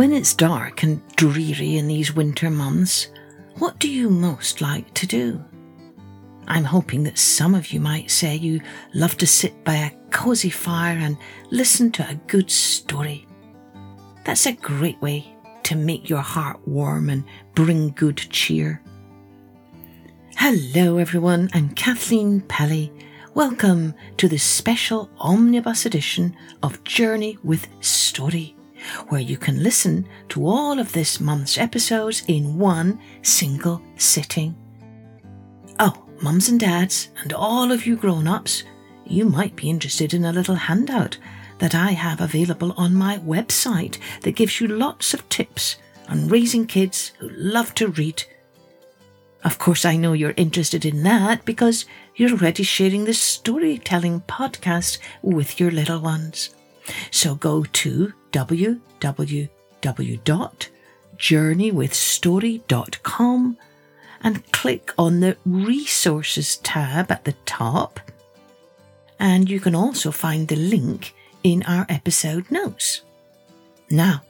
When it's dark and dreary in these winter months, what do you most like to do? I'm hoping that some of you might say you love to sit by a cosy fire and listen to a good story. That's a great way to make your heart warm and bring good cheer. Hello, everyone. I'm Kathleen Pelley. Welcome to the special omnibus edition of Journey with Story where you can listen to all of this month's episodes in one single sitting. Oh, mums and dads, and all of you grown ups, you might be interested in a little handout that I have available on my website that gives you lots of tips on raising kids who love to read. Of course, I know you're interested in that because you're already sharing the storytelling podcast with your little ones. So go to www.journeywithstory.com and click on the Resources tab at the top. And you can also find the link in our episode notes. Now,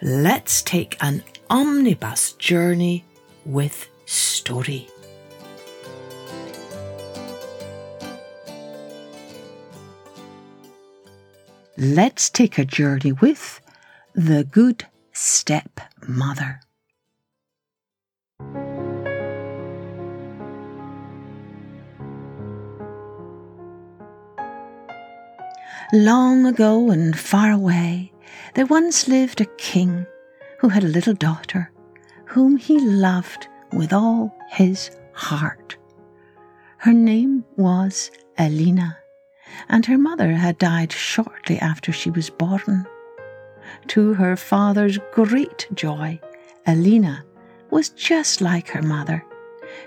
let's take an omnibus journey with story. Let's take a journey with the Good Stepmother. Long ago and far away, there once lived a king who had a little daughter whom he loved with all his heart. Her name was Elena and her mother had died shortly after she was born. To her father's great joy, Elena was just like her mother,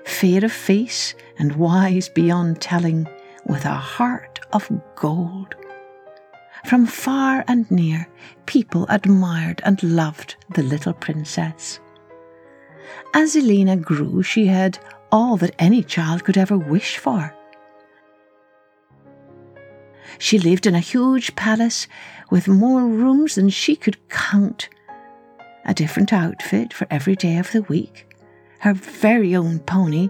fair of face and wise beyond telling, with a heart of gold. From far and near, people admired and loved the little princess. As Elena grew, she had all that any child could ever wish for she lived in a huge palace with more rooms than she could count, a different outfit for every day of the week, her very own pony,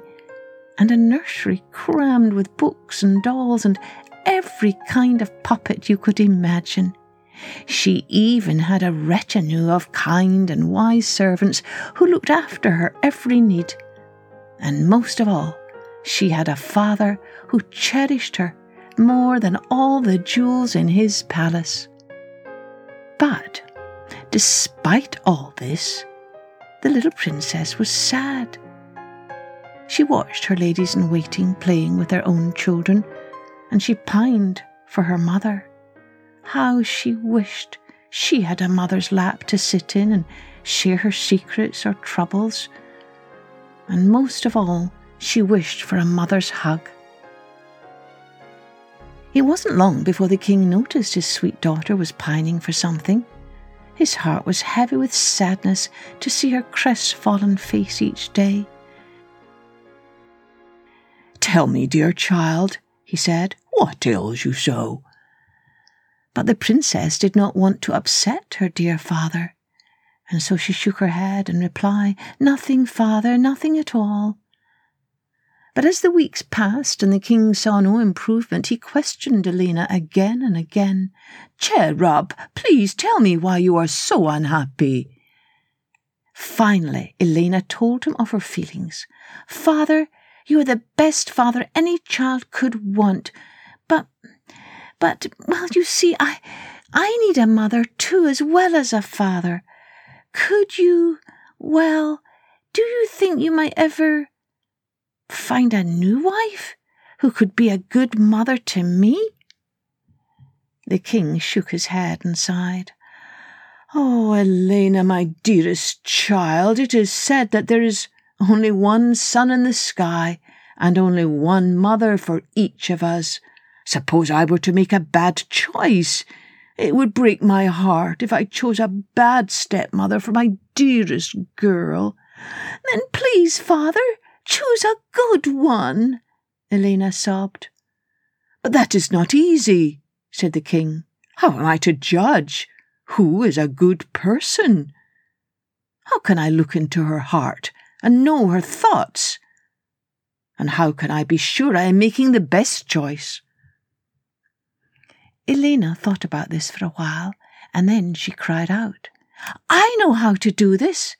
and a nursery crammed with books and dolls and every kind of puppet you could imagine. She even had a retinue of kind and wise servants who looked after her every need. And most of all, she had a father who cherished her more than all the jewels in his palace. But, despite all this, the little princess was sad. She watched her ladies in waiting playing with their own children, and she pined for her mother. How she wished she had a mother's lap to sit in and share her secrets or troubles. And most of all, she wished for a mother's hug. It wasn't long before the king noticed his sweet daughter was pining for something. His heart was heavy with sadness to see her crestfallen face each day. Tell me, dear child, he said, what ails you so? But the princess did not want to upset her dear father, and so she shook her head and replied, Nothing, father, nothing at all. But as the weeks passed and the king saw no improvement, he questioned Elena again and again. Cherub, please tell me why you are so unhappy. Finally, Elena told him of her feelings. Father, you are the best father any child could want. But, but, well, you see, I, I need a mother too, as well as a father. Could you, well, do you think you might ever find a new wife who could be a good mother to me? The king shook his head and sighed. Oh, Elena, my dearest child, it is said that there is only one sun in the sky and only one mother for each of us. Suppose I were to make a bad choice. It would break my heart if I chose a bad stepmother for my dearest girl. Then please, father, Choose a good one, Elena sobbed. But that is not easy, said the king. How am I to judge? Who is a good person? How can I look into her heart and know her thoughts? And how can I be sure I am making the best choice? Elena thought about this for a while, and then she cried out, I know how to do this.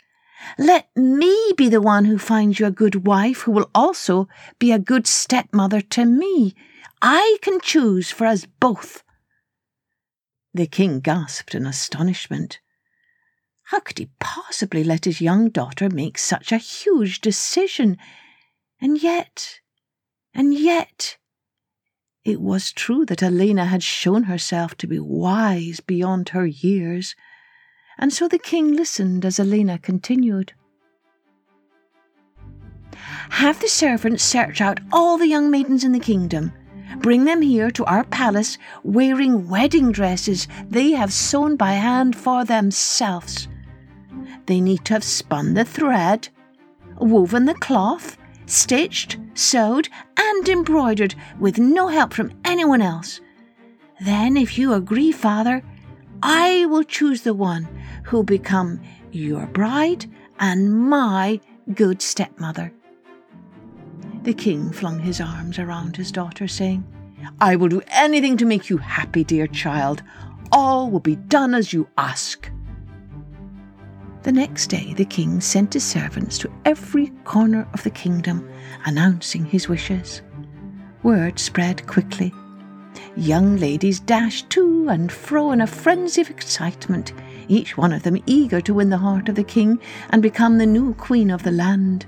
Let me be the one who finds you a good wife who will also be a good stepmother to me. I can choose for us both. The king gasped in astonishment. How could he possibly let his young daughter make such a huge decision? And yet, and yet, it was true that Elena had shown herself to be wise beyond her years and so the king listened as Elena continued. Have the servants search out all the young maidens in the kingdom. Bring them here to our palace wearing wedding dresses they have sewn by hand for themselves. They need to have spun the thread, woven the cloth, stitched, sewed, and embroidered with no help from anyone else. Then, if you agree, Father, I will choose the one who'll become your bride and my good stepmother. The king flung his arms around his daughter, saying, I will do anything to make you happy, dear child. All will be done as you ask. The next day, the king sent his servants to every corner of the kingdom, announcing his wishes. Word spread quickly Young ladies dashed to and fro in a frenzy of excitement, each one of them eager to win the heart of the king and become the new queen of the land.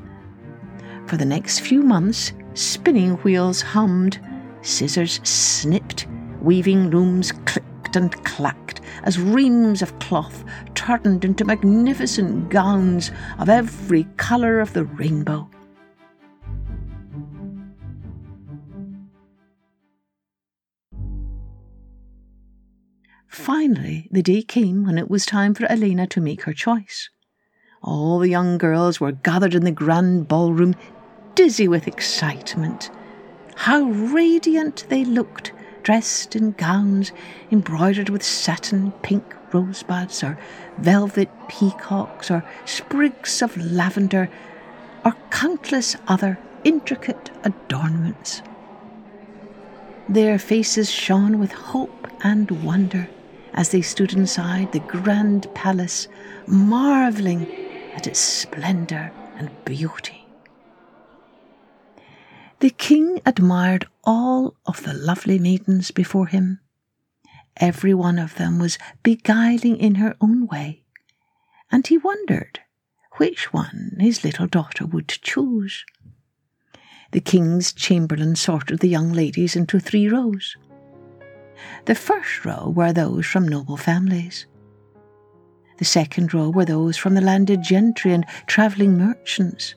For the next few months, spinning wheels hummed, scissors snipped, weaving looms clicked and clacked as reams of cloth turned into magnificent gowns of every colour of the rainbow. Finally, the day came when it was time for Elena to make her choice. All the young girls were gathered in the grand ballroom, dizzy with excitement. How radiant they looked, dressed in gowns embroidered with satin pink rosebuds, or velvet peacocks, or sprigs of lavender, or countless other intricate adornments. Their faces shone with hope and wonder as they stood inside the grand palace, marvelling at its splendour and beauty. The king admired all of the lovely maidens before him. Every one of them was beguiling in her own way, and he wondered which one his little daughter would choose. The king's chamberlain sorted the young ladies into three rows. The first row were those from noble families. The second row were those from the landed gentry and travelling merchants.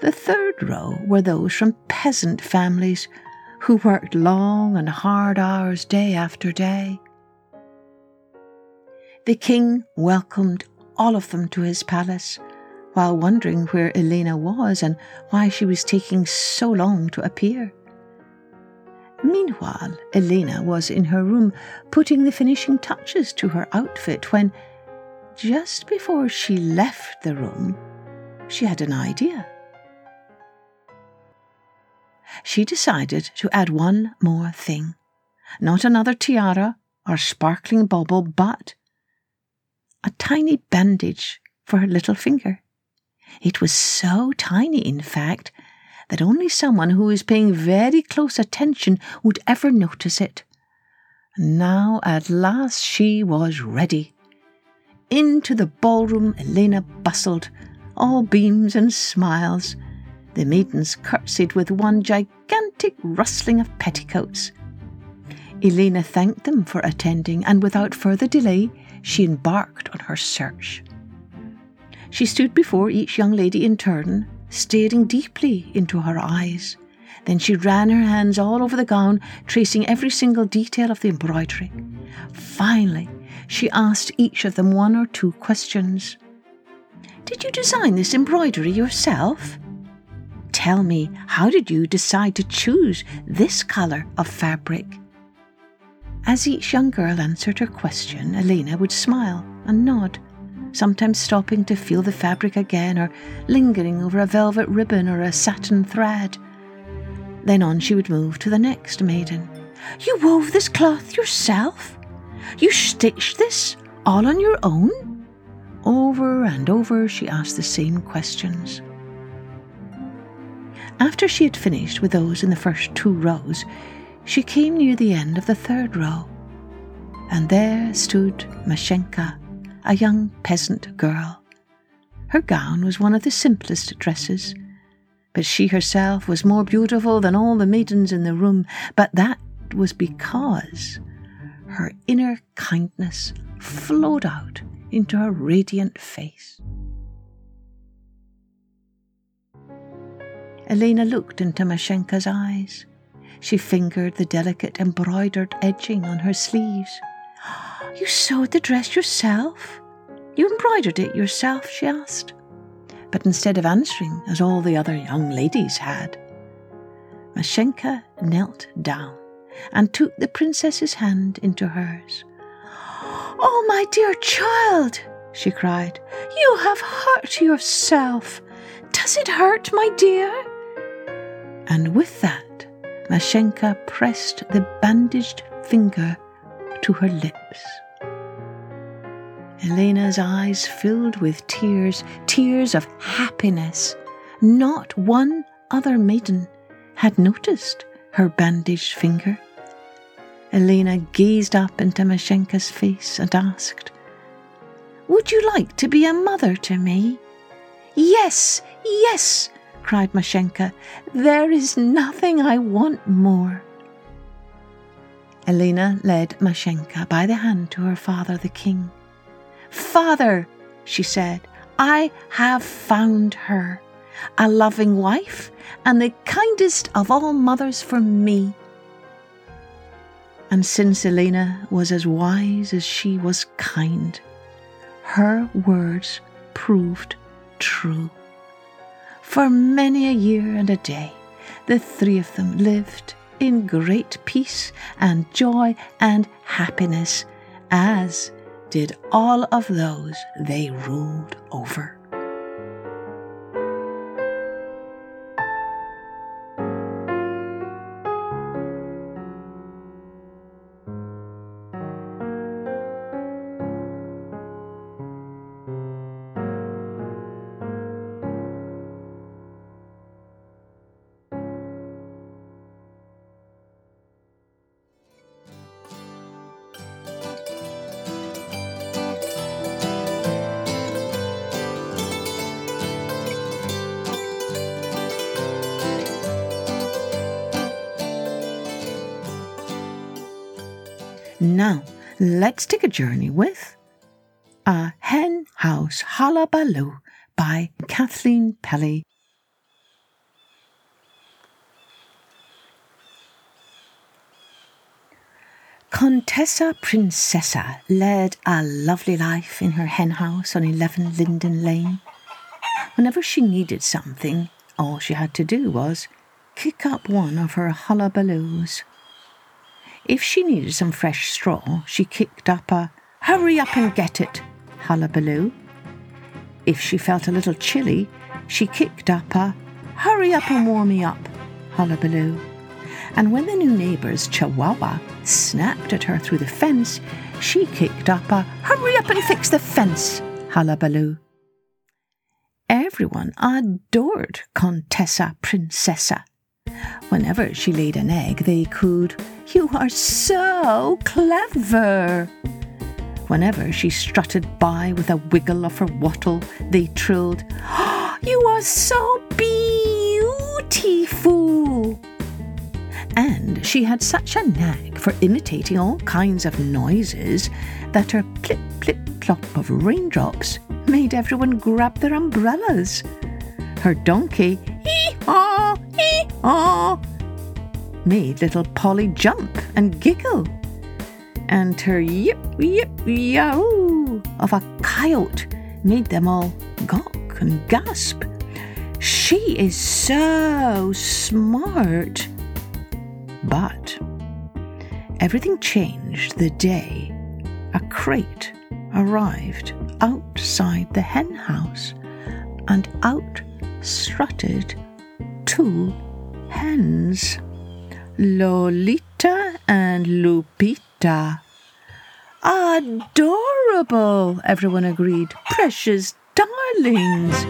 The third row were those from peasant families who worked long and hard hours day after day. The king welcomed all of them to his palace, while wondering where Elena was and why she was taking so long to appear. Meanwhile, Elena was in her room putting the finishing touches to her outfit when, just before she left the room, she had an idea. She decided to add one more thing not another tiara or sparkling bauble, but a tiny bandage for her little finger. It was so tiny, in fact, that only someone who is paying very close attention would ever notice it. Now at last she was ready. Into the ballroom Elena bustled, all beams and smiles. The maidens curtsied with one gigantic rustling of petticoats. Elena thanked them for attending, and without further delay, she embarked on her search. She stood before each young lady in turn, staring deeply into her eyes. Then she ran her hands all over the gown, tracing every single detail of the embroidery. Finally, she asked each of them one or two questions. Did you design this embroidery yourself? Tell me, how did you decide to choose this colour of fabric? As each young girl answered her question, Elena would smile and nod sometimes stopping to feel the fabric again or lingering over a velvet ribbon or a satin thread. Then on she would move to the next maiden. You wove this cloth yourself? You stitched this all on your own? Over and over she asked the same questions. After she had finished with those in the first two rows, she came near the end of the third row, and there stood Mashenka, a young peasant girl. Her gown was one of the simplest dresses, but she herself was more beautiful than all the maidens in the room, but that was because her inner kindness flowed out into her radiant face. Elena looked into Mashenka's eyes. She fingered the delicate embroidered edging on her sleeves. You sewed the dress yourself? You embroidered it yourself? she asked. But instead of answering, as all the other young ladies had, Mashenka knelt down and took the princess's hand into hers. Oh, my dear child, she cried, you have hurt yourself. Does it hurt, my dear? And with that, Mashenka pressed the bandaged finger to her lips. Elena's eyes filled with tears, tears of happiness. Not one other maiden had noticed her bandaged finger. Elena gazed up into Mashenka's face and asked, Would you like to be a mother to me? Yes, yes, cried Mashenka. There is nothing I want more. Elena led Mashenka by the hand to her father, the king. Father, she said, I have found her, a loving wife and the kindest of all mothers for me. And since Elena was as wise as she was kind, her words proved true. For many a year and a day, the three of them lived in great peace and joy and happiness, as did all of those they ruled over. Let's take a journey with A Hen House Hullabaloo by Kathleen Pelley. Contessa Princessa led a lovely life in her hen house on 11 Linden Lane. Whenever she needed something, all she had to do was kick up one of her hullabaloos. If she needed some fresh straw, she kicked up a hurry up and get it hullabaloo. If she felt a little chilly, she kicked up a hurry up and warm me up hullabaloo. And when the new neighbour's chihuahua snapped at her through the fence, she kicked up a hurry up and fix the fence hullabaloo. Everyone adored Contessa Princessa. Whenever she laid an egg, they cooed, You are so clever! Whenever she strutted by with a wiggle of her wattle, they trilled, oh, You are so beautiful! And she had such a knack for imitating all kinds of noises that her plip plip plop of raindrops made everyone grab their umbrellas. Her donkey, hee haw, hee haw, made little Polly jump and giggle. And her yip yip yow of a coyote made them all gawk and gasp. She is so smart. But everything changed the day a crate arrived outside the hen house, and out strutted two hens, Lolita and Lupita. Adorable, everyone agreed. Precious darlings.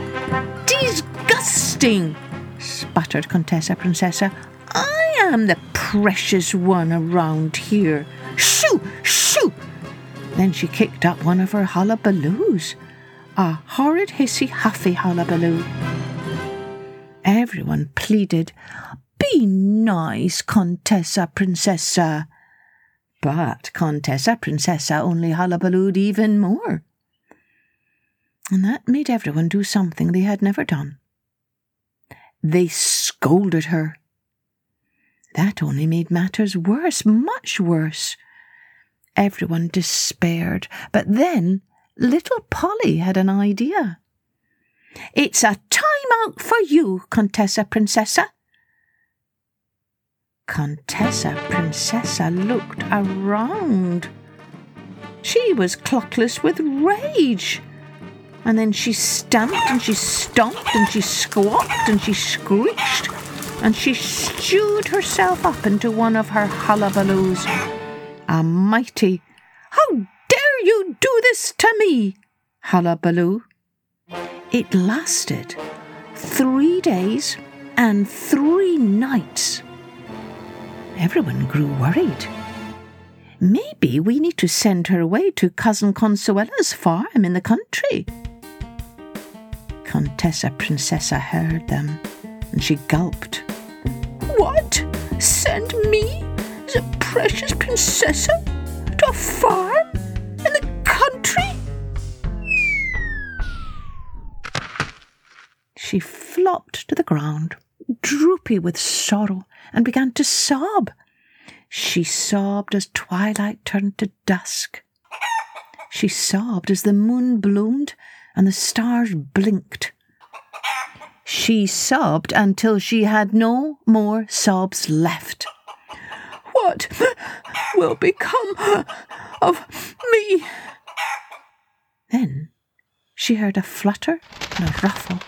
Disgusting, sputtered Contessa Princessa. I am the precious one around here. Shoo, shoo! Then she kicked up one of her hullabaloos, a horrid, hissy, huffy hullabaloo. Everyone pleaded, Be nice, Contessa Princessa. But Contessa Princessa only hullabalooed even more. And that made everyone do something they had never done. They scolded her. That only made matters worse, much worse. Everyone despaired, but then little Polly had an idea. It's a time out for you, Contessa Princessa, Contessa Princessa looked around. She was clockless with rage. And then she stamped and she stomped and she squawked and she screeched and she stewed herself up into one of her hullabaloos. A mighty, How dare you do this to me? hullabaloo. It lasted three days and three nights. Everyone grew worried. Maybe we need to send her away to Cousin Consuela's farm in the country. Contessa Princessa heard them, and she gulped. What? Send me, the precious princessa, to a farm She flopped to the ground, droopy with sorrow, and began to sob. She sobbed as twilight turned to dusk. She sobbed as the moon bloomed and the stars blinked. She sobbed until she had no more sobs left. What will become of me? Then she heard a flutter and a ruffle.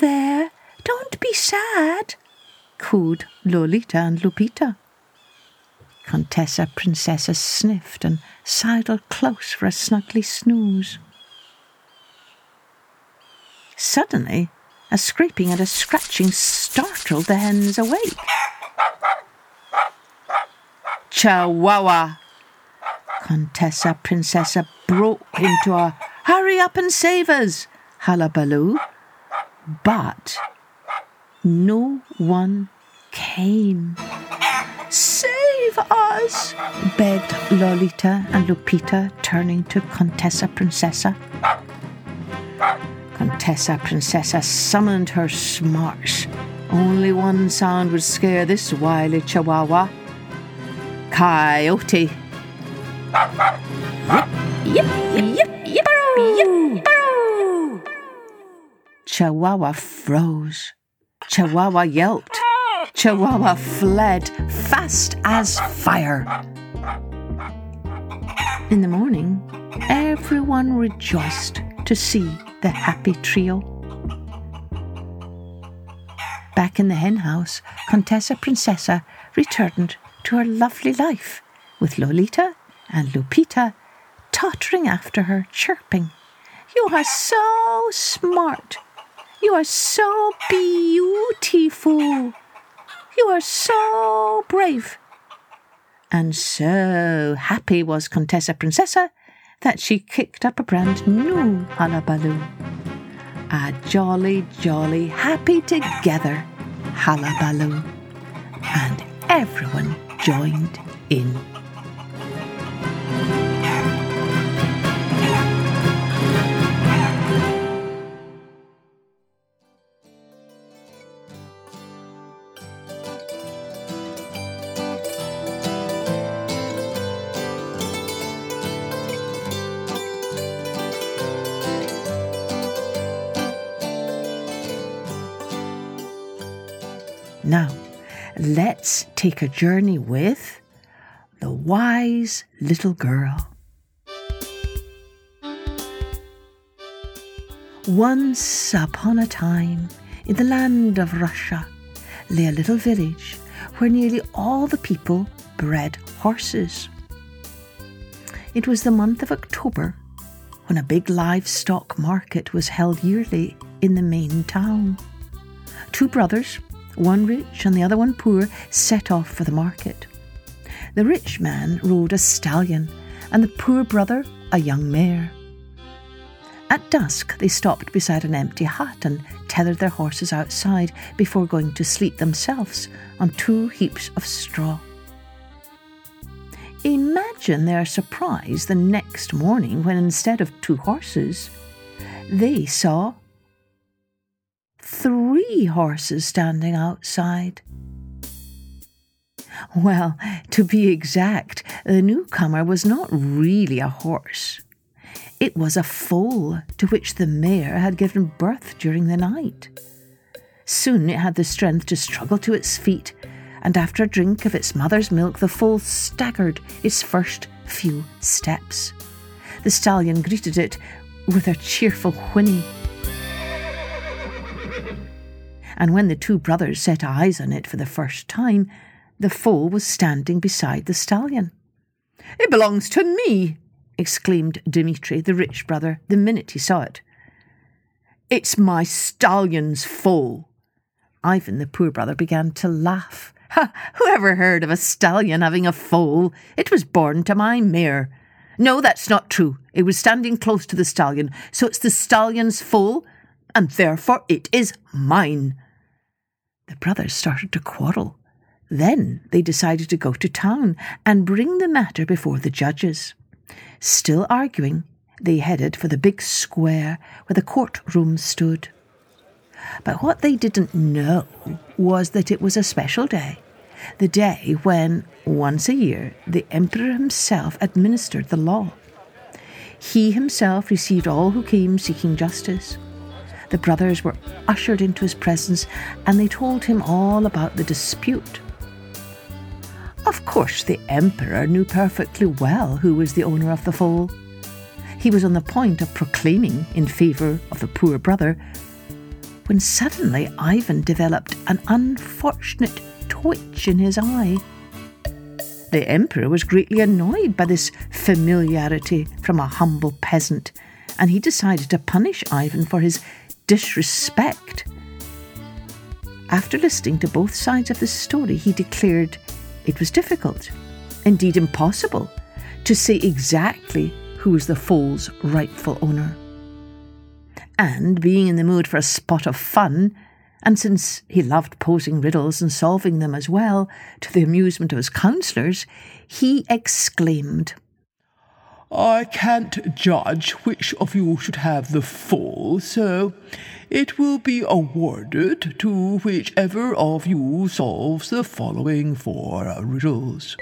There, don't be sad, cooed Lolita and Lupita. Contessa Princessa sniffed and sidled close for a snuggly snooze. Suddenly, a scraping and a scratching startled the hens awake. Chihuahua! Contessa Princessa broke into a hurry up and save us hullabaloo. But no one came. Save us! begged Lolita and Lupita, turning to Contessa Princessa. Contessa Princessa summoned her smarts. Only one sound would scare this wily chihuahua. Coyote. Yip, yip, Chihuahua froze. Chihuahua yelped. Chihuahua fled fast as fire. In the morning, everyone rejoiced to see the happy trio. Back in the hen house, Contessa Princessa returned to her lovely life, with Lolita and Lupita tottering after her, chirping, You are so smart! You are so beautiful. You are so brave. And so happy was Contessa Princessa that she kicked up a brand new hullabaloo. A jolly, jolly, happy together hullabaloo. And everyone joined in. Let's take a journey with the wise little girl. Once upon a time, in the land of Russia, lay a little village where nearly all the people bred horses. It was the month of October when a big livestock market was held yearly in the main town. Two brothers, one rich and the other one poor, set off for the market. The rich man rode a stallion, and the poor brother a young mare. At dusk, they stopped beside an empty hut and tethered their horses outside before going to sleep themselves on two heaps of straw. Imagine their surprise the next morning when instead of two horses, they saw three horses standing outside. Well, to be exact, the newcomer was not really a horse. It was a foal to which the mare had given birth during the night. Soon it had the strength to struggle to its feet, and after a drink of its mother's milk, the foal staggered its first few steps. The stallion greeted it with a cheerful whinny. And when the two brothers set eyes on it for the first time, the foal was standing beside the stallion. It belongs to me, exclaimed Dmitri, the rich brother, the minute he saw it. It's my stallion's foal. Ivan, the poor brother, began to laugh. Ha! Who ever heard of a stallion having a foal? It was born to my mare. No, that's not true. It was standing close to the stallion, so it's the stallion's foal, and therefore it is mine. The brothers started to quarrel. Then they decided to go to town and bring the matter before the judges. Still arguing, they headed for the big square where the courtroom stood. But what they didn't know was that it was a special day, the day when, once a year, the emperor himself administered the law. He himself received all who came seeking justice. The brothers were ushered into his presence and they told him all about the dispute of course, the Emperor knew perfectly well who was the owner of the foal. He was on the point of proclaiming in favour of the poor brother when suddenly Ivan developed an unfortunate twitch in his eye. The Emperor was greatly annoyed by this familiarity from a humble peasant, and he decided to punish Ivan for his disrespect. After listening to both sides of the story, he declared it was difficult, indeed impossible, to say exactly who was the foal's rightful owner. And being in the mood for a spot of fun, and since he loved posing riddles and solving them as well, to the amusement of his counsellors, he exclaimed, I can't judge which of you should have the foal, so it will be awarded to whichever of you solves the following four riddles.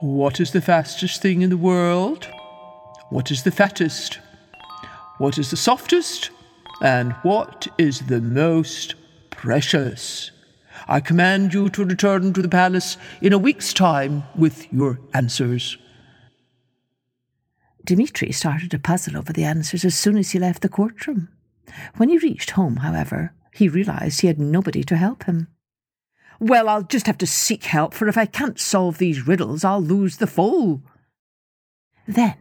What is the fastest thing in the world? What is the fattest? What is the softest? And what is the most precious? I command you to return to the palace in a week's time with your answers. Dmitri started to puzzle over the answers as soon as he left the courtroom. When he reached home, however, he realized he had nobody to help him. Well, I'll just have to seek help, for if I can't solve these riddles, I'll lose the foal. Then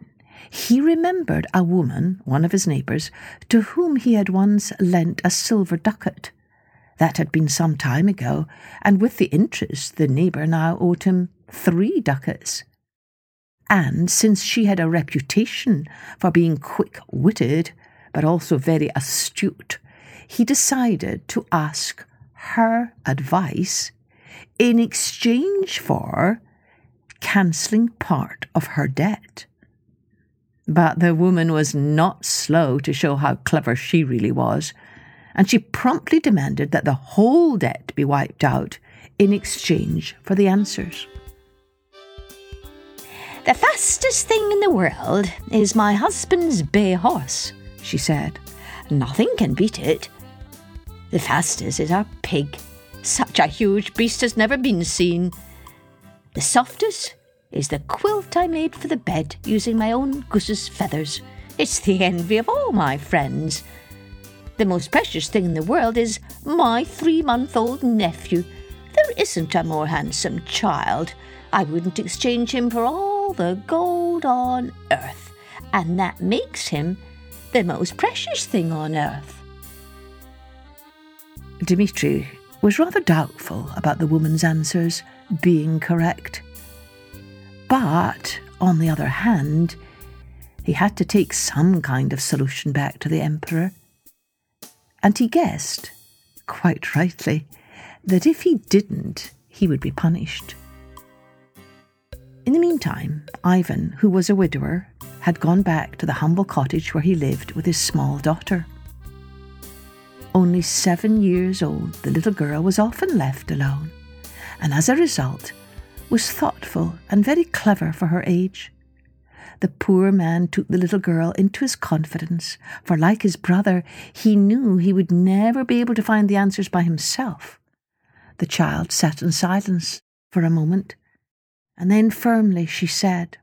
he remembered a woman, one of his neighbours, to whom he had once lent a silver ducat. That had been some time ago, and with the interest the neighbour now owed him three ducats and since she had a reputation for being quick witted, but also very astute, he decided to ask her advice in exchange for cancelling part of her debt. But the woman was not slow to show how clever she really was, and she promptly demanded that the whole debt be wiped out in exchange for the answers. The fastest thing in the world is my husband's bay horse, she said. Nothing can beat it. The fastest is our pig. Such a huge beast has never been seen. The softest is the quilt I made for the bed using my own goose's feathers. It's the envy of all my friends. The most precious thing in the world is my three month old nephew. There isn't a more handsome child. I wouldn't exchange him for all the gold on earth, and that makes him the most precious thing on earth. Dmitri was rather doubtful about the woman's answers being correct. But, on the other hand, he had to take some kind of solution back to the Emperor. And he guessed, quite rightly, that if he didn't, he would be punished. In the meantime, Ivan, who was a widower, had gone back to the humble cottage where he lived with his small daughter. Only seven years old, the little girl was often left alone, and as a result, was thoughtful and very clever for her age. The poor man took the little girl into his confidence, for like his brother, he knew he would never be able to find the answers by himself. The child sat in silence for a moment, and then firmly she said,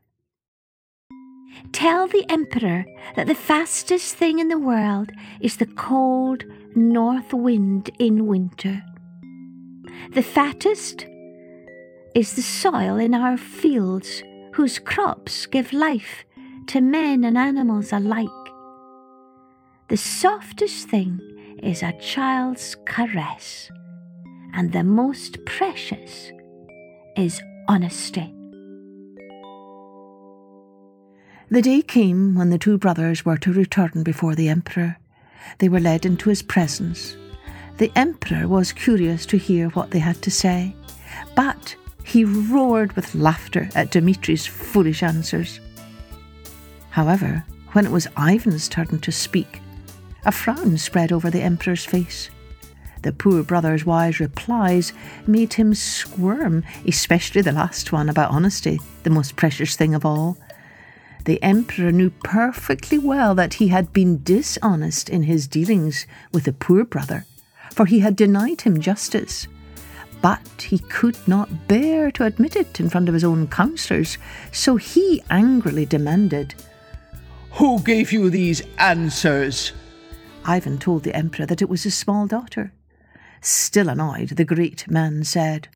Tell the Emperor that the fastest thing in the world is the cold north wind in winter. The fattest is the soil in our fields, whose crops give life to men and animals alike. The softest thing is a child's caress, and the most precious is honesty. The day came when the two brothers were to return before the Emperor. They were led into his presence. The Emperor was curious to hear what they had to say, but he roared with laughter at Dmitri's foolish answers. However, when it was Ivan's turn to speak, a frown spread over the Emperor's face. The poor brother's wise replies made him squirm, especially the last one about honesty, the most precious thing of all. The Emperor knew perfectly well that he had been dishonest in his dealings with the poor brother, for he had denied him justice. But he could not bear to admit it in front of his own councillors, so he angrily demanded, Who gave you these answers? Ivan told the Emperor that it was his small daughter. Still annoyed, the great man said,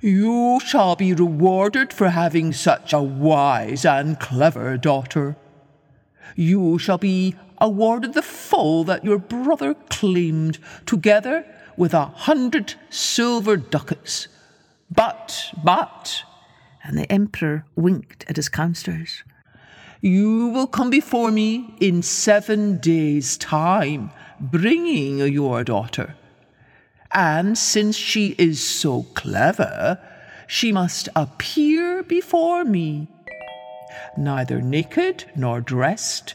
you shall be rewarded for having such a wise and clever daughter. You shall be awarded the foal that your brother claimed, together with a hundred silver ducats. But, but, and the Emperor winked at his councillors, you will come before me in seven days' time, bringing your daughter. And since she is so clever, she must appear before me, neither naked nor dressed,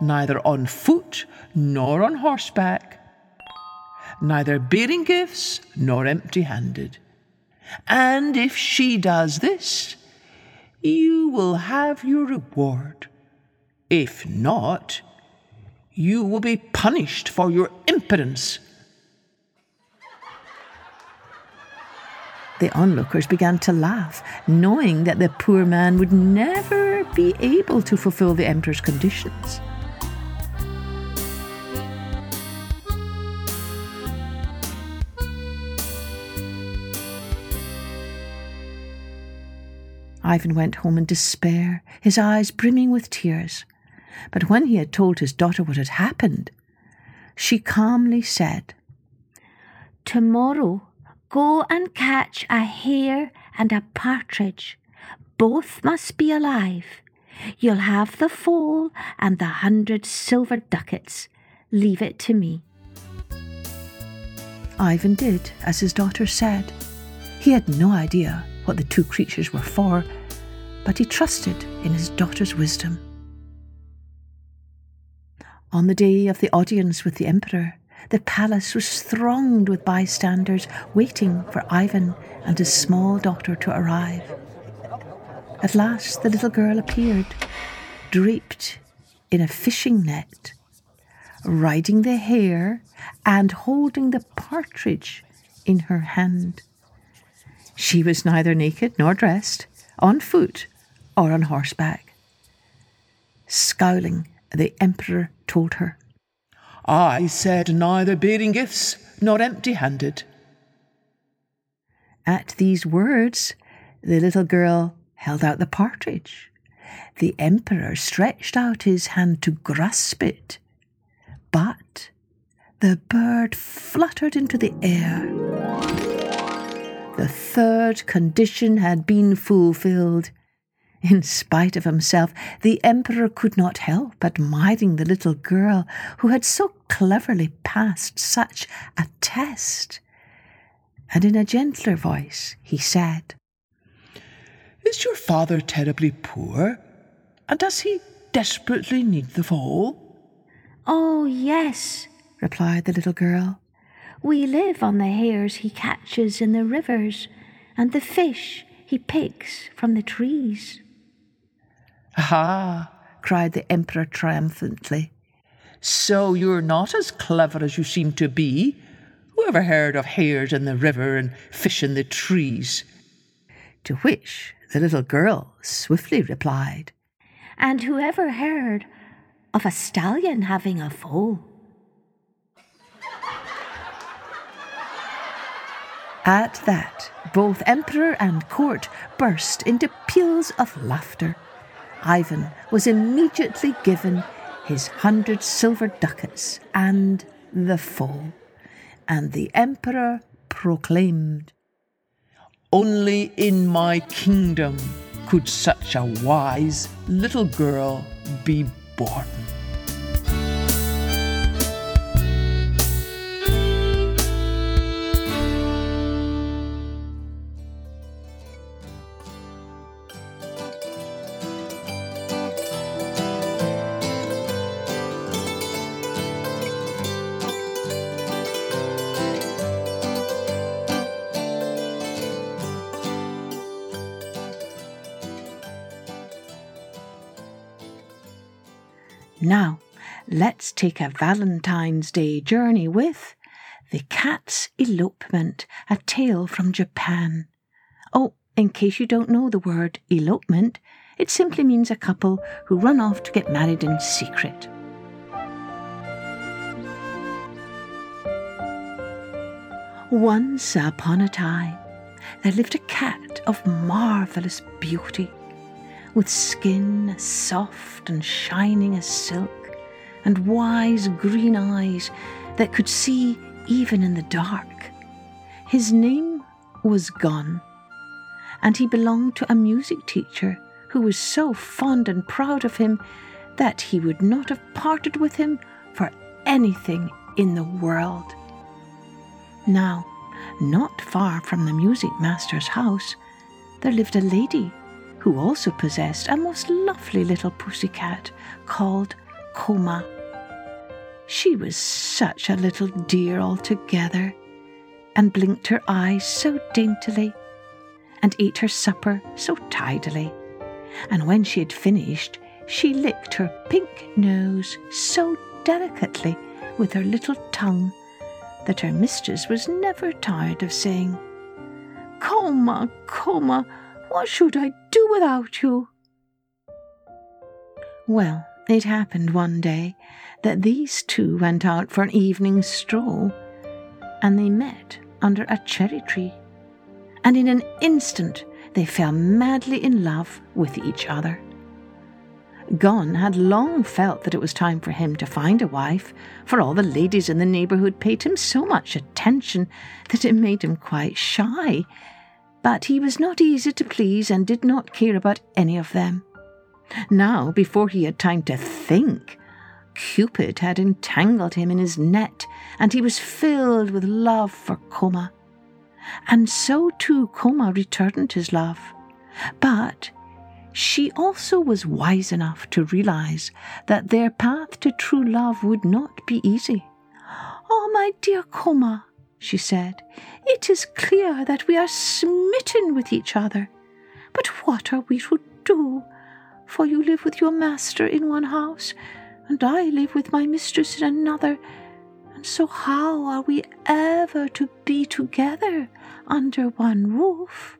neither on foot nor on horseback, neither bearing gifts nor empty handed. And if she does this, you will have your reward. If not, you will be punished for your impudence. The onlookers began to laugh, knowing that the poor man would never be able to fulfill the emperor's conditions. Ivan went home in despair, his eyes brimming with tears. But when he had told his daughter what had happened, she calmly said, Tomorrow Go and catch a hare and a partridge. Both must be alive. You'll have the foal and the hundred silver ducats. Leave it to me. Ivan did as his daughter said. He had no idea what the two creatures were for, but he trusted in his daughter's wisdom. On the day of the audience with the Emperor, the palace was thronged with bystanders waiting for Ivan and his small daughter to arrive. At last, the little girl appeared, draped in a fishing net, riding the hare and holding the partridge in her hand. She was neither naked nor dressed, on foot or on horseback. Scowling, the Emperor told her. I said neither bearing gifts nor empty handed. At these words, the little girl held out the partridge. The Emperor stretched out his hand to grasp it, but the bird fluttered into the air. The third condition had been fulfilled. In spite of himself, the Emperor could not help admiring the little girl who had so cleverly passed such a test. And in a gentler voice, he said, Is your father terribly poor? And does he desperately need the foal? Oh, yes, replied the little girl. We live on the hares he catches in the rivers and the fish he picks from the trees. Ah, cried the Emperor triumphantly. So you're not as clever as you seem to be. Who ever heard of hares in the river and fish in the trees? To which the little girl swiftly replied, And whoever heard of a stallion having a foal? At that, both Emperor and court burst into peals of laughter. Ivan was immediately given his hundred silver ducats and the foal, and the Emperor proclaimed, Only in my kingdom could such a wise little girl be born. Now, let's take a Valentine's Day journey with The Cat's Elopement, a tale from Japan. Oh, in case you don't know the word elopement, it simply means a couple who run off to get married in secret. Once upon a time, there lived a cat of marvellous beauty with skin soft and shining as silk, and wise green eyes that could see even in the dark. His name was Gon, and he belonged to a music teacher who was so fond and proud of him that he would not have parted with him for anything in the world. Now, not far from the music master's house, there lived a lady who also possessed a most lovely little pussy cat called Koma. She was such a little dear altogether, and blinked her eyes so daintily, and ate her supper so tidily. And when she had finished, she licked her pink nose so delicately with her little tongue that her mistress was never tired of saying, Koma, Koma, what should I do without you? Well, it happened one day that these two went out for an evening stroll, and they met under a cherry tree. And in an instant they fell madly in love with each other. Gon had long felt that it was time for him to find a wife, for all the ladies in the neighbourhood paid him so much attention that it made him quite shy but he was not easy to please and did not care about any of them. Now, before he had time to think, Cupid had entangled him in his net, and he was filled with love for Koma. And so too Koma returned his love. But she also was wise enough to realize that their path to true love would not be easy. Oh, my dear Koma, she said, it is clear that we are smitten with each other. But what are we to do? For you live with your master in one house, and I live with my mistress in another. And so, how are we ever to be together under one roof?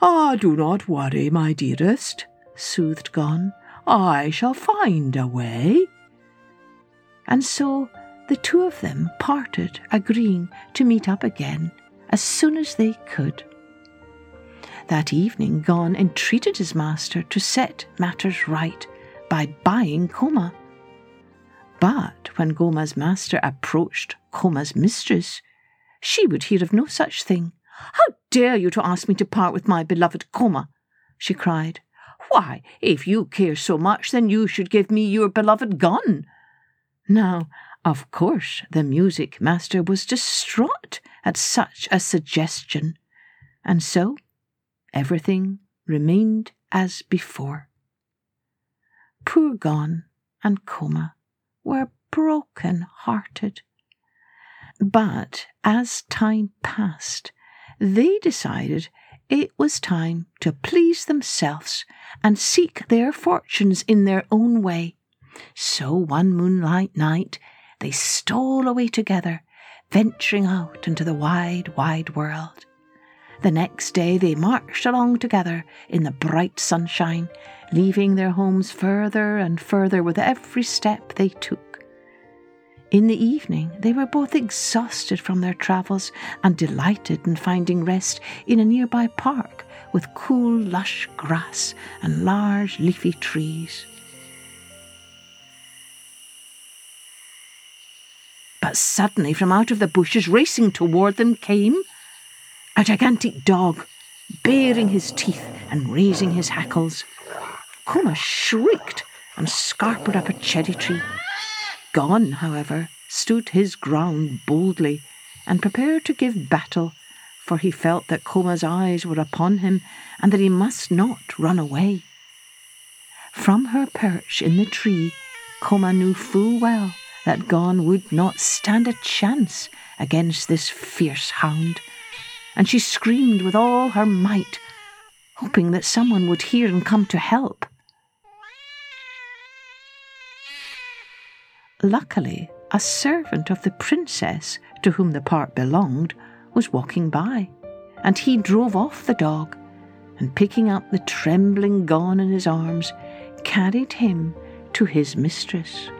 Ah, do not worry, my dearest, soothed Gon. I shall find a way. And so the two of them parted, agreeing to meet up again as soon as they could. That evening, Gon entreated his master to set matters right by buying Koma. But when Goma's master approached Koma's mistress, she would hear of no such thing. How dare you to ask me to part with my beloved Koma? she cried. Why, if you care so much, then you should give me your beloved Gon. Now, of course, the music master was distraught at such a suggestion, and so everything remained as before. Poor Gon and Koma were broken hearted. But as time passed, they decided it was time to please themselves and seek their fortunes in their own way. So one moonlight night they stole away together, venturing out into the wide, wide world. The next day they marched along together in the bright sunshine, leaving their homes further and further with every step they took. In the evening, they were both exhausted from their travels and delighted in finding rest in a nearby park with cool, lush grass and large, leafy trees. But suddenly, from out of the bushes, racing toward them, came a gigantic dog, baring his teeth and raising his hackles. Koma shrieked and scarpered up a cherry tree. Gon, however, stood his ground boldly and prepared to give battle, for he felt that Koma's eyes were upon him and that he must not run away. From her perch in the tree, Koma knew full well that Gon would not stand a chance against this fierce hound and she screamed with all her might, hoping that someone would hear and come to help. Luckily, a servant of the princess to whom the part belonged was walking by, and he drove off the dog, and picking up the trembling Gon in his arms, carried him to his mistress.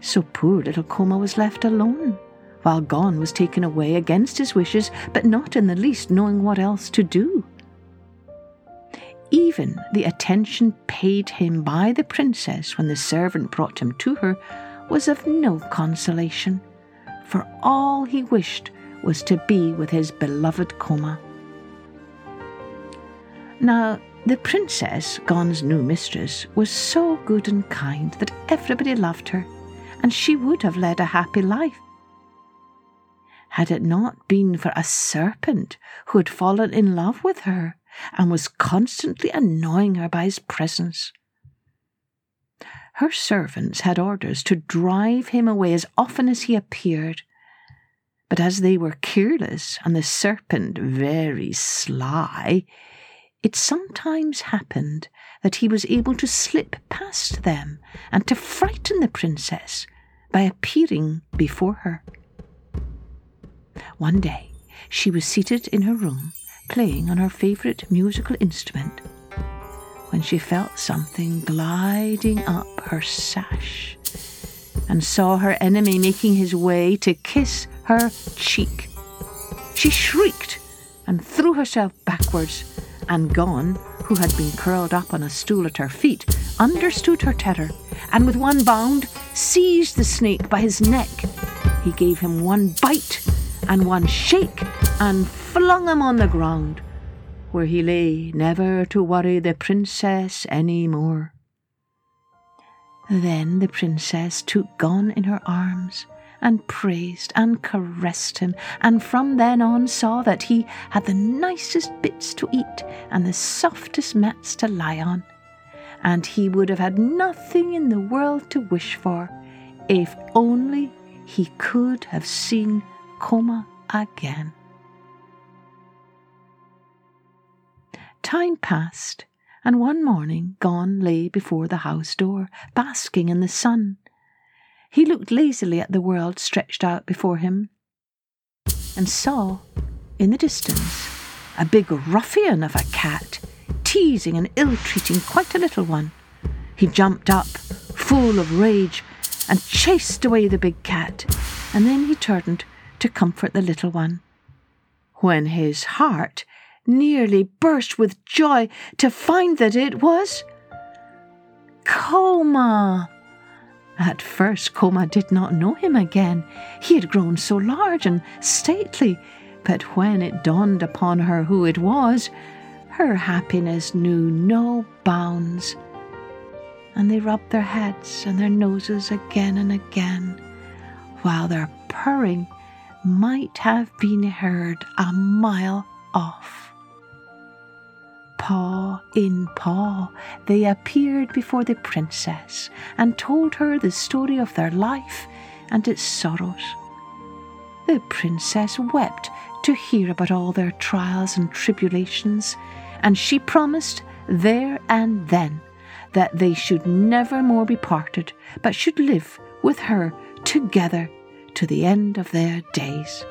So poor little Koma was left alone while Gon was taken away against his wishes, but not in the least knowing what else to do. Even the attention paid him by the princess when the servant brought him to her was of no consolation, for all he wished was to be with his beloved Koma. Now, the princess, Gon's new mistress, was so good and kind that everybody loved her, and she would have led a happy life had it not been for a serpent who had fallen in love with her and was constantly annoying her by his presence. Her servants had orders to drive him away as often as he appeared, but as they were careless and the serpent very sly, it sometimes happened that he was able to slip past them and to frighten the princess by appearing before her. One day, she was seated in her room, playing on her favourite musical instrument, when she felt something gliding up her sash and saw her enemy making his way to kiss her cheek. She shrieked and threw herself backwards, and Gon, who had been curled up on a stool at her feet, understood her terror, and with one bound seized the snake by his neck. He gave him one bite and one shake and flung him on the ground, where he lay never to worry the princess any more. Then the princess took Gon in her arms and praised and caressed him, and from then on saw that he had the nicest bits to eat and the softest mats to lie on, and he would have had nothing in the world to wish for if only he could have seen Koma again. Time passed, and one morning Gon lay before the house door, basking in the sun. He looked lazily at the world stretched out before him, and saw, in the distance, a big ruffian of a cat, teasing and ill treating quite a little one. He jumped up, full of rage, and chased away the big cat, and then he turned to comfort the little one. When his heart nearly burst with joy to find that it was Koma. At first, Koma did not know him again. He had grown so large and stately, but when it dawned upon her who it was, her happiness knew no bounds. And they rubbed their heads and their noses again and again, while their purring might have been heard a mile off paw in paw, they appeared before the princess and told her the story of their life and its sorrows. The princess wept to hear about all their trials and tribulations, and she promised there and then that they should never more be parted, but should live with her together to the end of their days.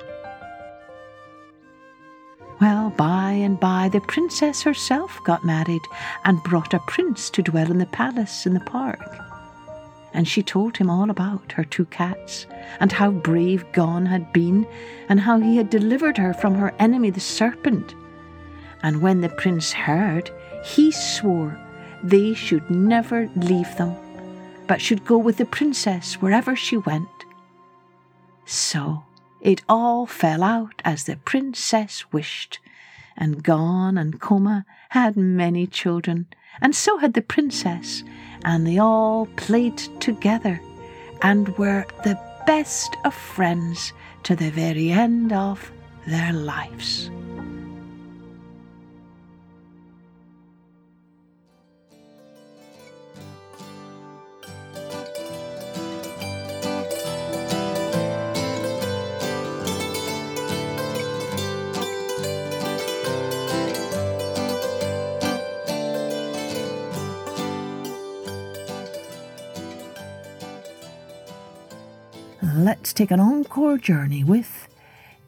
Well, by and by the princess herself got married and brought a prince to dwell in the palace in the park. And she told him all about her two cats, and how brave Gon had been, and how he had delivered her from her enemy the serpent. And when the prince heard, he swore they should never leave them, but should go with the princess wherever she went. So it all fell out as the princess wished, and Gon and Koma had many children, and so had the princess, and they all played together and were the best of friends to the very end of their lives. Take an encore journey with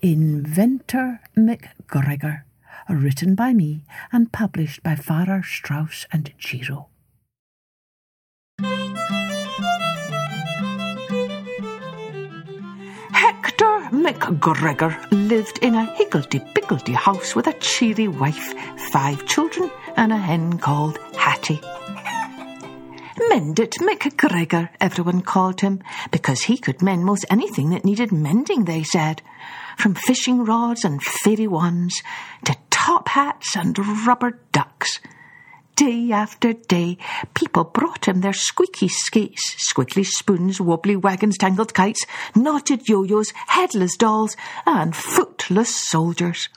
Inventor McGregor, written by me and published by Farrar, Straus and Giroux. Hector McGregor lived in a higgledy-piggledy house with a cheery wife, five children, and a hen called Hattie. Mendit McGregor, everyone called him, because he could mend most anything that needed mending, they said. From fishing rods and fairy wands to top hats and rubber ducks. Day after day, people brought him their squeaky skates, squiggly spoons, wobbly wagons, tangled kites, knotted yo-yos, headless dolls, and footless soldiers.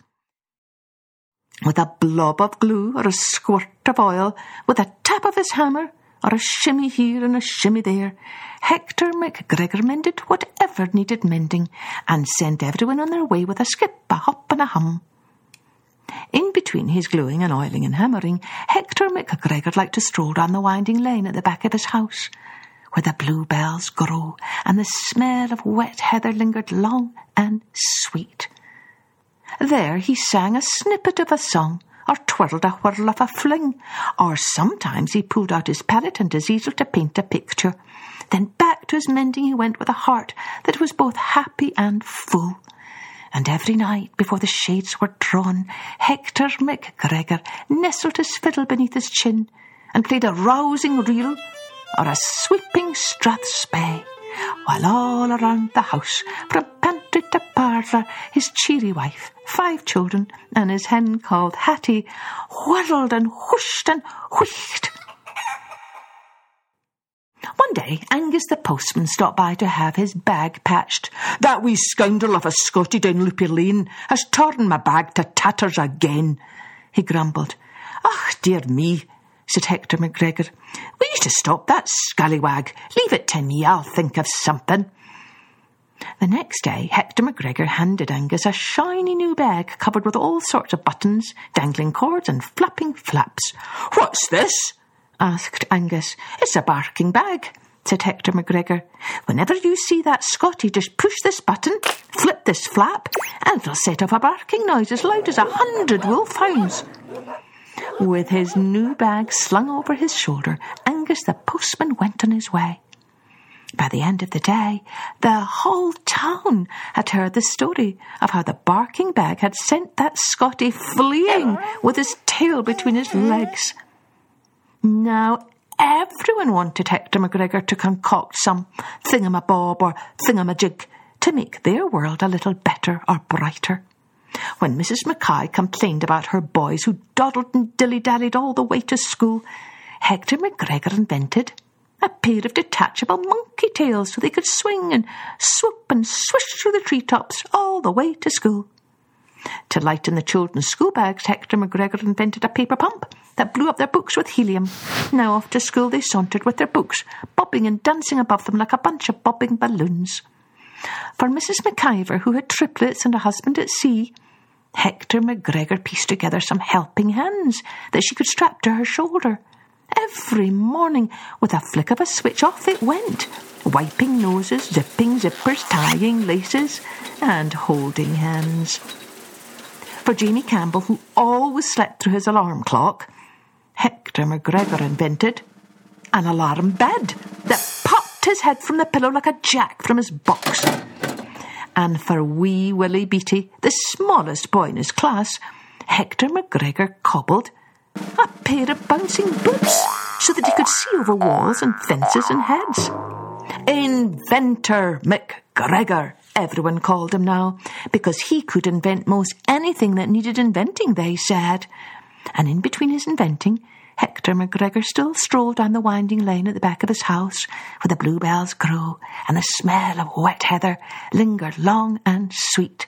With a blob of glue or a squirt of oil, with a tap of his hammer, or a shimmy here and a shimmy there. Hector McGregor mended whatever needed mending and sent everyone on their way with a skip, a hop, and a hum. In between his gluing and oiling and hammering, Hector McGregor liked to stroll down the winding lane at the back of his house, where the bluebells grew and the smell of wet heather lingered long and sweet. There he sang a snippet of a song or twirled a whirl of a fling, or sometimes he pulled out his palette and his easel to paint a picture. Then back to his mending he went with a heart that was both happy and full. And every night, before the shades were drawn, Hector McGregor nestled his fiddle beneath his chin and played a rousing reel or a sweeping strathspey, while all around the house, from to parlour, his cheery wife, five children, and his hen called Hattie whirled and whooshed and wheeked. One day, Angus the postman stopped by to have his bag patched. That wee scoundrel of a Scotty down Loopy Lane has torn my bag to tatters again, he grumbled. Ah, dear me, said Hector McGregor. We need to stop that scallywag. Leave it to me, I'll think of something. The next day, Hector McGregor handed Angus a shiny new bag covered with all sorts of buttons, dangling cords, and flapping flaps. What's this? asked Angus. It's a barking bag, said Hector McGregor. Whenever you see that Scotty, just push this button, flip this flap, and it'll set off a barking noise as loud as a hundred wolf wolfhounds. With his new bag slung over his shoulder, Angus the postman went on his way. By the end of the day, the whole town had heard the story of how the barking bag had sent that Scotty fleeing with his tail between his legs. Now everyone wanted Hector McGregor to concoct some thingamabob or thingamajig to make their world a little better or brighter. When Mrs. Mackay complained about her boys who dawdled and dilly dallied all the way to school, Hector McGregor invented a pair of detachable monkey tails so they could swing and swoop and swish through the treetops all the way to school. To lighten the children's school bags, Hector McGregor invented a paper pump that blew up their books with helium. Now off to school they sauntered with their books, bobbing and dancing above them like a bunch of bobbing balloons. For Mrs. McIver, who had triplets and a husband at sea, Hector McGregor pieced together some helping hands that she could strap to her shoulder. Every morning, with a flick of a switch, off it went, wiping noses, zipping zippers, tying laces, and holding hands. For Jamie Campbell, who always slept through his alarm clock, Hector McGregor invented an alarm bed that popped his head from the pillow like a jack from his box. And for wee Willie Beatty, the smallest boy in his class, Hector McGregor cobbled a pair of bouncing boots so that he could see over walls and fences and heads. Inventor McGregor, everyone called him now, because he could invent most anything that needed inventing, they said. And in between his inventing, Hector McGregor still strolled down the winding lane at the back of his house, where the bluebells grew and the smell of wet heather lingered long and sweet.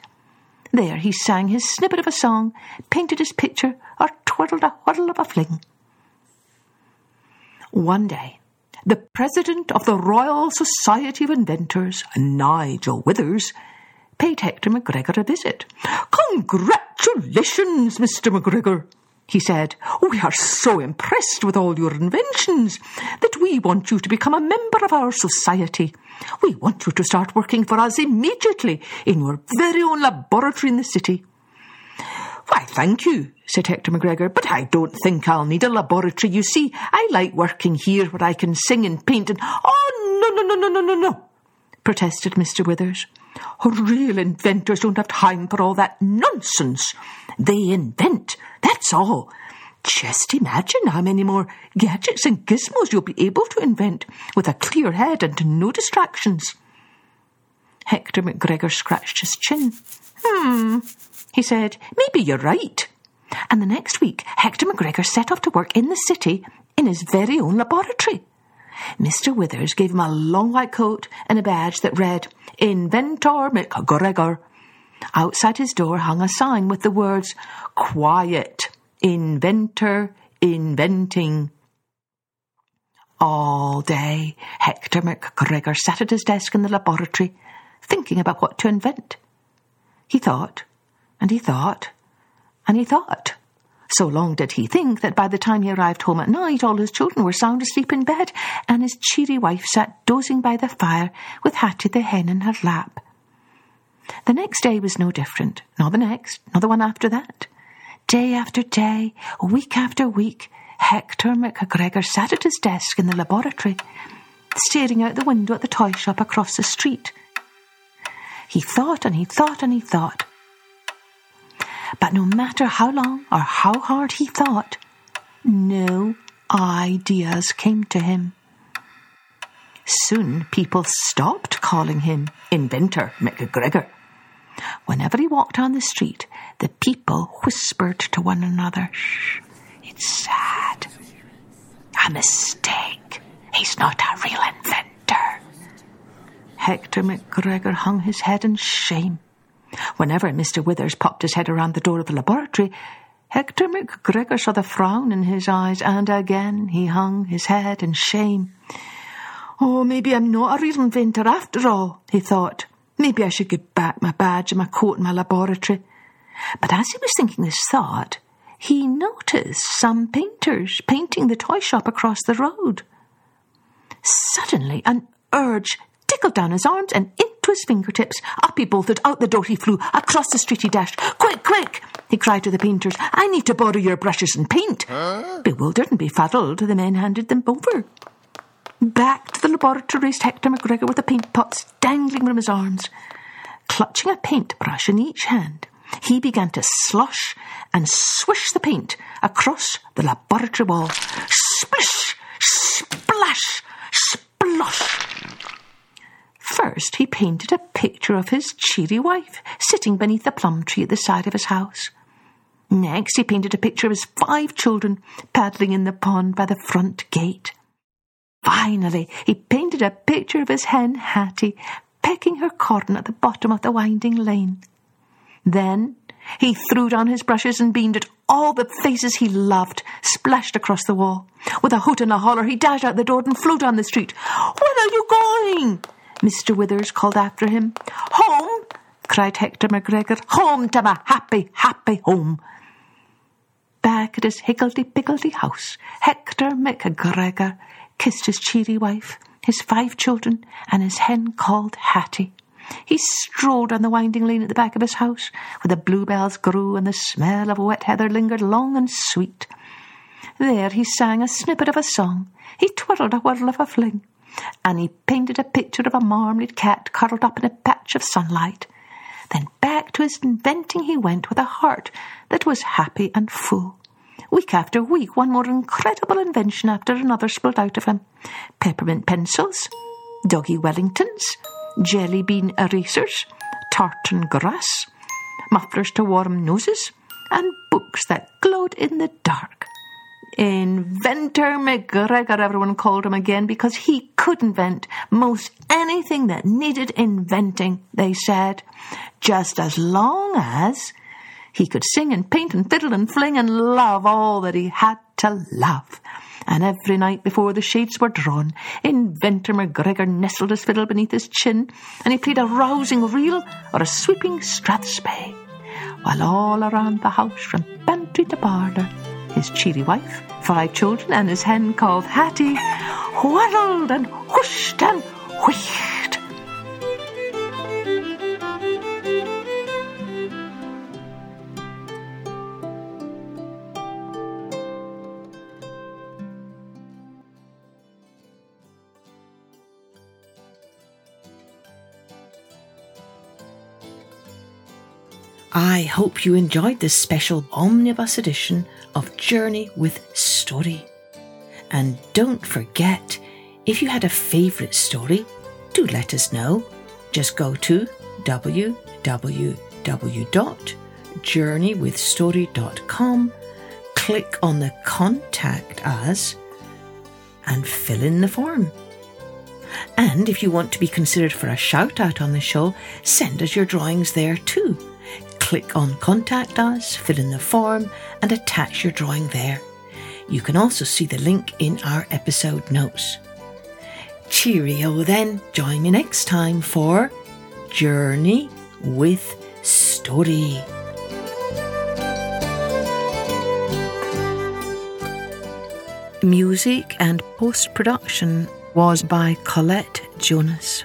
There he sang his snippet of a song, painted his picture, or twirled a whirl of a fling. One day, the president of the Royal Society of Inventors, Nigel Withers, paid Hector McGregor a visit. Congratulations, Mr. McGregor, he said. We are so impressed with all your inventions that we want you to become a member of our society. We want you to start working for us immediately in your very own laboratory in the city. Why, thank you, said Hector McGregor, but I don't think I'll need a laboratory. You see, I like working here where I can sing and paint and. Oh, no, no, no, no, no, no, no, protested Mr. Withers. Real inventors don't have time for all that nonsense. They invent, that's all. Just imagine how many more gadgets and gizmos you'll be able to invent with a clear head and no distractions. Hector McGregor scratched his chin. Hmm, he said, maybe you're right. And the next week, Hector McGregor set off to work in the city in his very own laboratory. Mr. Withers gave him a long white coat and a badge that read, Inventor McGregor. Outside his door hung a sign with the words, Quiet, Inventor, Inventing. All day, Hector McGregor sat at his desk in the laboratory, thinking about what to invent. He thought, and he thought, and he thought. So long did he think that by the time he arrived home at night, all his children were sound asleep in bed, and his cheery wife sat dozing by the fire with Hattie the hen in her lap. The next day was no different, nor the next, nor the one after that. Day after day, week after week, Hector McGregor sat at his desk in the laboratory, staring out the window at the toy shop across the street. He thought and he thought and he thought. But no matter how long or how hard he thought, no ideas came to him. Soon people stopped calling him Inventor McGregor. Whenever he walked on the street, the people whispered to one another, Shh, it's sad. A mistake. He's not a real inventor. Hector McGregor hung his head in shame. Whenever Mr. Withers popped his head around the door of the laboratory, Hector McGregor saw the frown in his eyes, and again he hung his head in shame. Oh, maybe I'm not a real inventor after all, he thought. Maybe I should give back my badge and my coat and my laboratory. But as he was thinking this thought, he noticed some painters painting the toy shop across the road. Suddenly, an urge tickled down his arms and into to his fingertips. Up he bolted, out the door he flew, across the street he dashed. Quick, quick! he cried to the painters. I need to borrow your brushes and paint. Bewildered and befuddled, the men handed them over. Back to the laboratory raced Hector McGregor with the paint pots dangling from his arms. Clutching a paintbrush in each hand, he began to slosh and swish the paint across the laboratory wall. Splish! Splash! Splosh! First, he painted a picture of his cheery wife sitting beneath the plum tree at the side of his house. Next, he painted a picture of his five children paddling in the pond by the front gate. Finally, he painted a picture of his hen Hattie pecking her corn at the bottom of the winding lane. Then he threw down his brushes and beamed at all the faces he loved, splashed across the wall. With a hoot and a holler, he dashed out the door and flew down the street. Where are you going? Mr. Withers called after him. Home, cried Hector McGregor. Home to my happy, happy home. Back at his higgledy-piggledy house, Hector McGregor kissed his cheery wife, his five children, and his hen called Hattie. He strolled down the winding lane at the back of his house, where the bluebells grew and the smell of wet heather lingered long and sweet. There he sang a snippet of a song, he twirled a whirl of a fling, and he painted a picture of a marmalade cat curled up in a patch of sunlight. Then back to his inventing he went with a heart that was happy and full. Week after week, one more incredible invention after another spilled out of him. Peppermint pencils, doggy Wellingtons, jelly bean erasers, tartan grass, mufflers to warm noses, and books that glowed in the dark. Inventor McGregor, everyone called him again, because he could invent most anything that needed inventing, they said, just as long as he could sing and paint and fiddle and fling and love all that he had to love. And every night before the shades were drawn, Inventor McGregor nestled his fiddle beneath his chin, and he played a rousing reel or a sweeping strathspey, while all around the house, from pantry to parlour, his cheery wife, five children, and his hen called Hattie, whirled and whooshed and wheeked. I hope you enjoyed this special omnibus edition of Journey with Story. And don't forget, if you had a favourite story, do let us know. Just go to www.journeywithstory.com, click on the Contact Us, and fill in the form. And if you want to be considered for a shout out on the show, send us your drawings there too. Click on Contact Us, fill in the form, and attach your drawing there. You can also see the link in our episode notes. Cheerio then, join me next time for Journey with Story. Music and post production was by Colette Jonas.